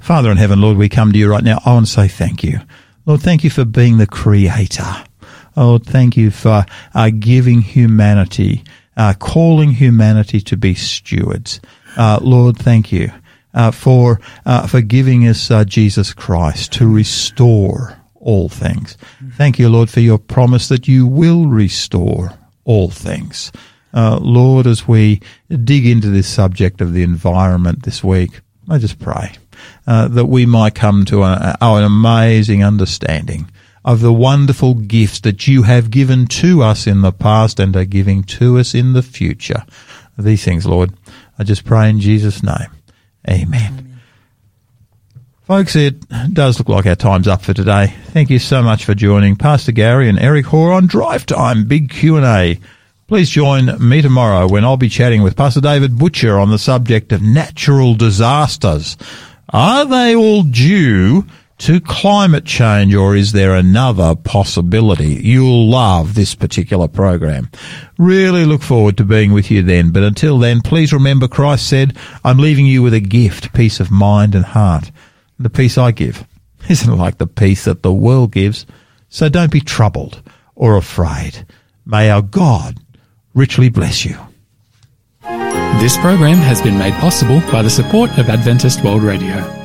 Speaker 1: Father in heaven, Lord, we come to you right now. I want to say thank you. Lord, thank you for being the creator. Oh, Lord, thank you for uh, giving humanity, uh, calling humanity to be stewards. Uh, Lord, thank you uh, for uh, for giving us uh, Jesus Christ to restore all things. Thank you, Lord, for your promise that you will restore all things. Uh, Lord, as we dig into this subject of the environment this week, I just pray uh, that we might come to a, a- an amazing understanding of the wonderful gifts that you have given to us in the past and are giving to us in the future. These things, Lord, I just pray in Jesus' name. Amen. Folks, it does look like our time's up for today. Thank you so much for joining Pastor Gary and Eric Hoare on Drive Time Big Q&A. Please join me tomorrow when I'll be chatting with Pastor David Butcher on the subject of natural disasters. Are they all due to climate change or is there another possibility? You'll love this particular program. Really look forward to being with you then. But until then, please remember Christ said, I'm leaving you with a gift, peace of mind and heart. The peace I give isn't like the peace that the world gives. So don't be troubled or afraid. May our God richly bless you.
Speaker 5: This program has been made possible by the support of Adventist World Radio.